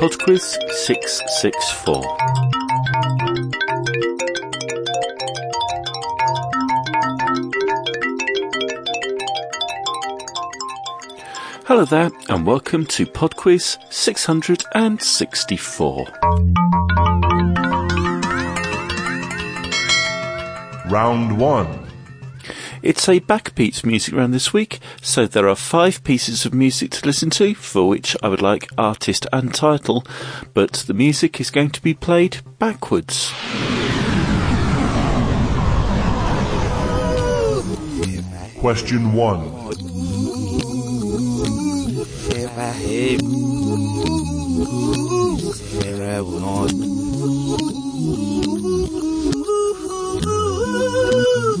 Podquiz 664. Hello there, and welcome to Podquiz 664. Round 1. It's a backbeat music round this week, so there are five pieces of music to listen to, for which I would like artist and title, but the music is going to be played backwards. Question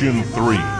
Question 3.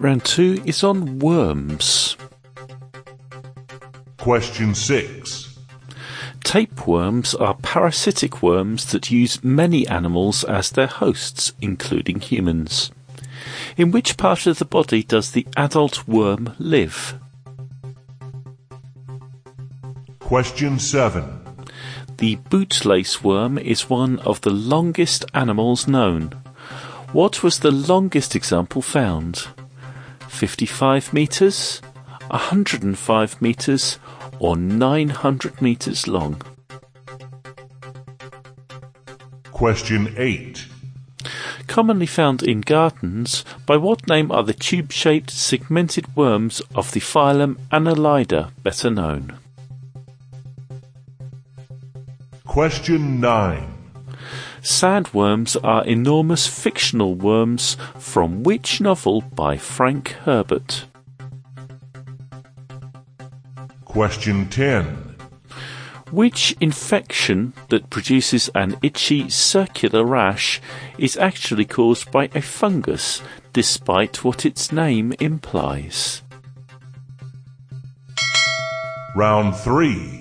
Round two is on worms. Question 6. Tapeworms are parasitic worms that use many animals as their hosts, including humans. In which part of the body does the adult worm live? Question 7. The bootlace worm is one of the longest animals known. What was the longest example found? 55 metres, 105 metres, or 900 metres long? Question 8. Commonly found in gardens, by what name are the tube-shaped segmented worms of the phylum Annelida better known? Question 9. Sandworms are enormous fictional worms from which novel by Frank Herbert? Question 10. Which infection that produces an itchy circular rash is actually caused by a fungus, despite what its name implies? Round 3.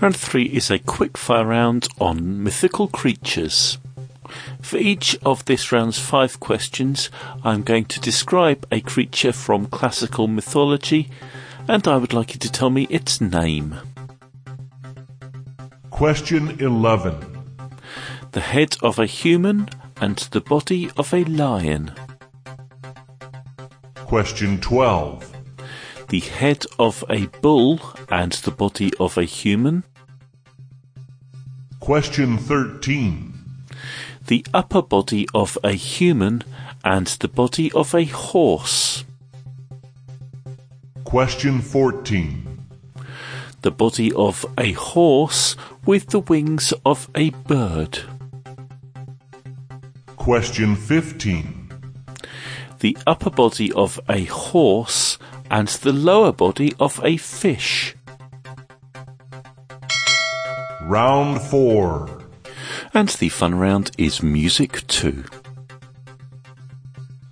Round 3 is a quickfire round on mythical creatures. For each of this round's five questions, I'm going to describe a creature from classical mythology, and I would like you to tell me its name. Question 11. The head of a human and the body of a lion. Question 12. The head of a bull and the body of a human. Question 13. The upper body of a human and the body of a horse. Question 14. The body of a horse with the wings of a bird. Question 15. The upper body of a horse and the lower body of a fish. Round 4. And the fun round is music too.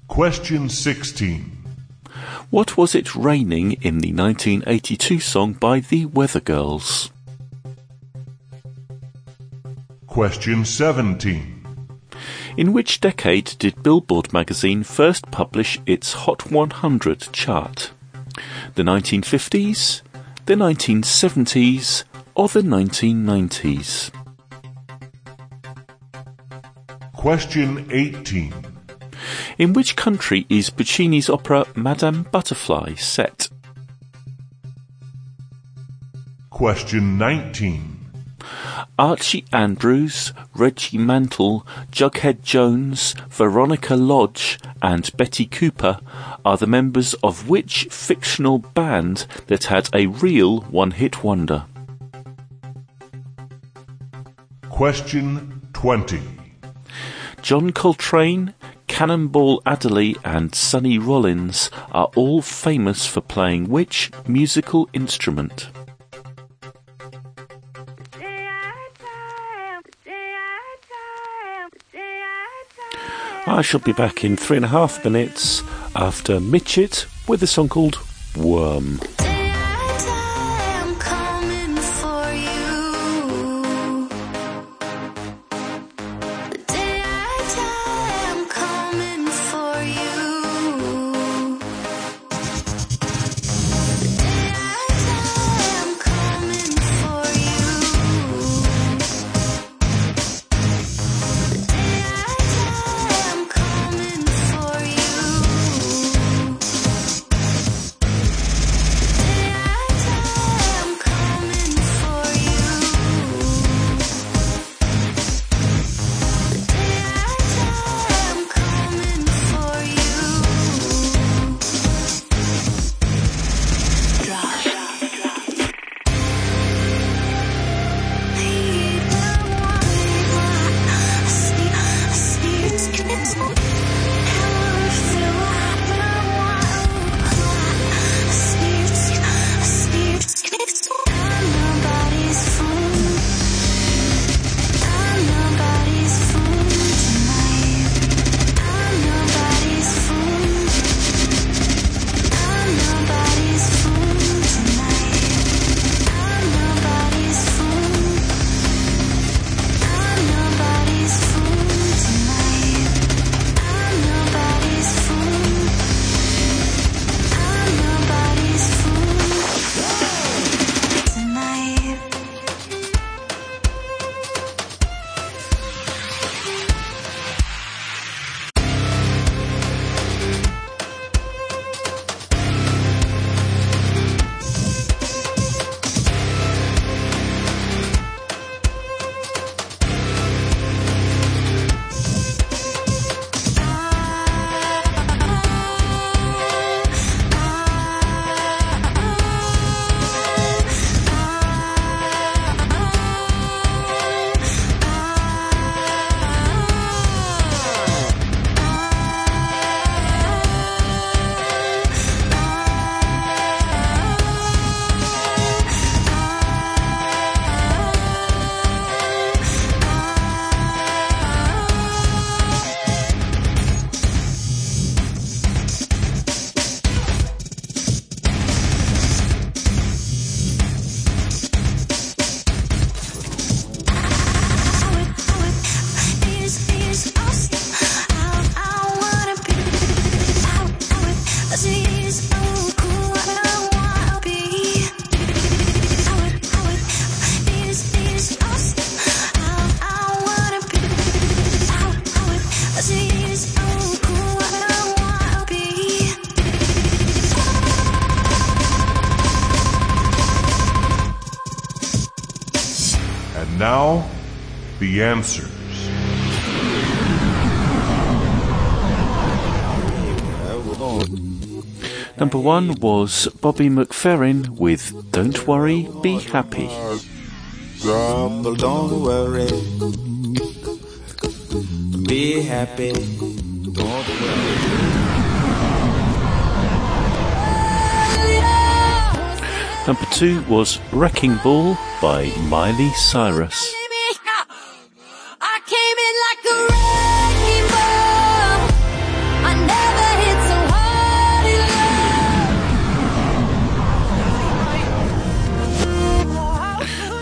Question 16. What was it raining in the 1982 song by the Weather Girls? Question 17. In which decade did Billboard magazine first publish its Hot 100 chart? The 1950s, the 1970s, or the 1990s? Question 18. In which country is Puccini's opera Madame Butterfly set? Question 19. Archie Andrews, Reggie Mantle, Jughead Jones, Veronica Lodge, and Betty Cooper are the members of which fictional band that had a real one-hit wonder? Question 20. John Coltrane, Cannonball Adderley, and Sonny Rollins are all famous for playing which musical instrument? I shall be back in three and a half minutes after Michett with a song called Worm. The answers. Number one was Bobby McFerrin with Don't Worry, Be Happy. Trouble, don't worry. Be happy. Don't worry. Number two was Wrecking Ball by Miley Cyrus.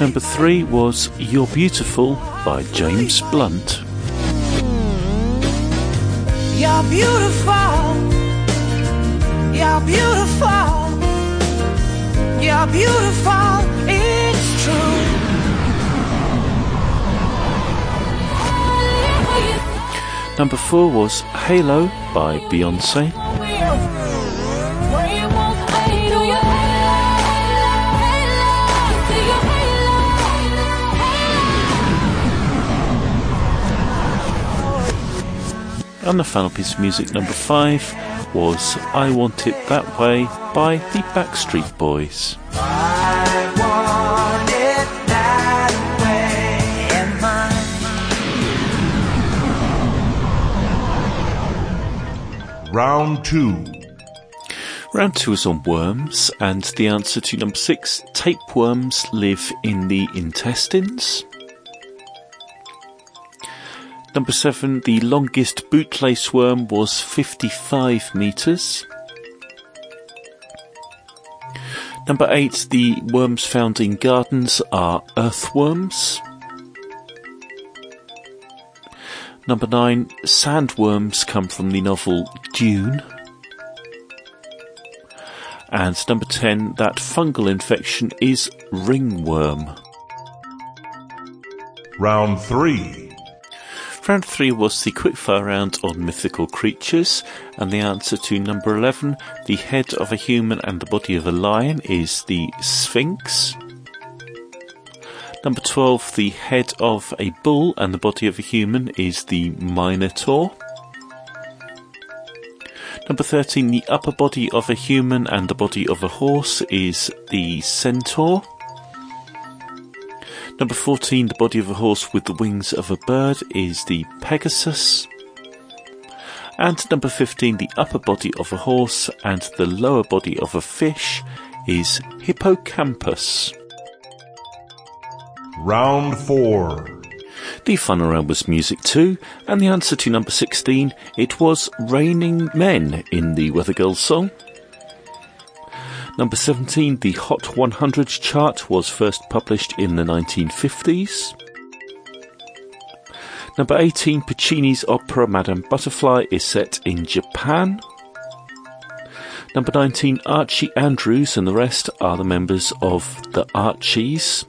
Number three was You're Beautiful by James Blunt. You're beautiful. You're beautiful. You're beautiful. It's true. Number four was Halo by Beyonce. And the final piece of music, number five, was I Want It That Way by the Backstreet Boys. I want it that way. And mine. Round 2. Round two is on worms, and the answer to number six tapeworms live in the intestines. Number seven, the longest bootlace worm was 55 metres. Number eight, the worms found in gardens are earthworms. Number nine, sandworms come from the novel Dune. And number 10, that fungal infection is ringworm. Round 3. Round 3 was the quickfire round on mythical creatures, and the answer to number 11, the head of a human and the body of a lion, is the Sphinx. Number 12, the head of a bull and the body of a human is the Minotaur. Number 13, the upper body of a human and the body of a horse is the Centaur. Number 14, the body of a horse with the wings of a bird is the Pegasus. And number 15, the upper body of a horse and the lower body of a fish is Hippocampus. Round 4. The fun around was music too, and the answer to number 16, it was Raining Men in the Weather Girls song. Number 17, the Hot 100 chart was first published in the 1950s. Number 18, Puccini's opera Madame Butterfly is set in Japan. Number 19, Archie Andrews and the rest are the members of the Archies.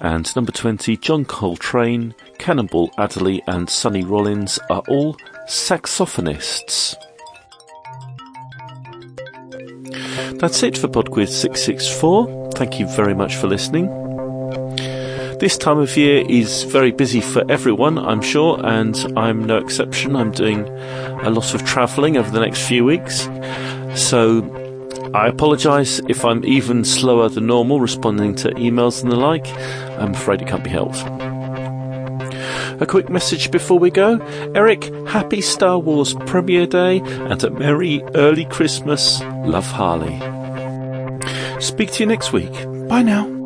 And number 20, John Coltrane, Cannonball Adderley, and Sonny Rollins are all saxophonists. That's it for PodQuiz 664. Thank you very much for listening. This time of year is very busy for everyone, I'm sure, and I'm no exception. I'm doing a lot of travelling over the next few weeks. So I apologise if I'm even slower than normal responding to emails and the like. I'm afraid it can't be helped. A quick message before we go. Eric, happy Star Wars premiere day and a merry early Christmas. Love Harley. Speak to you next week. Bye now.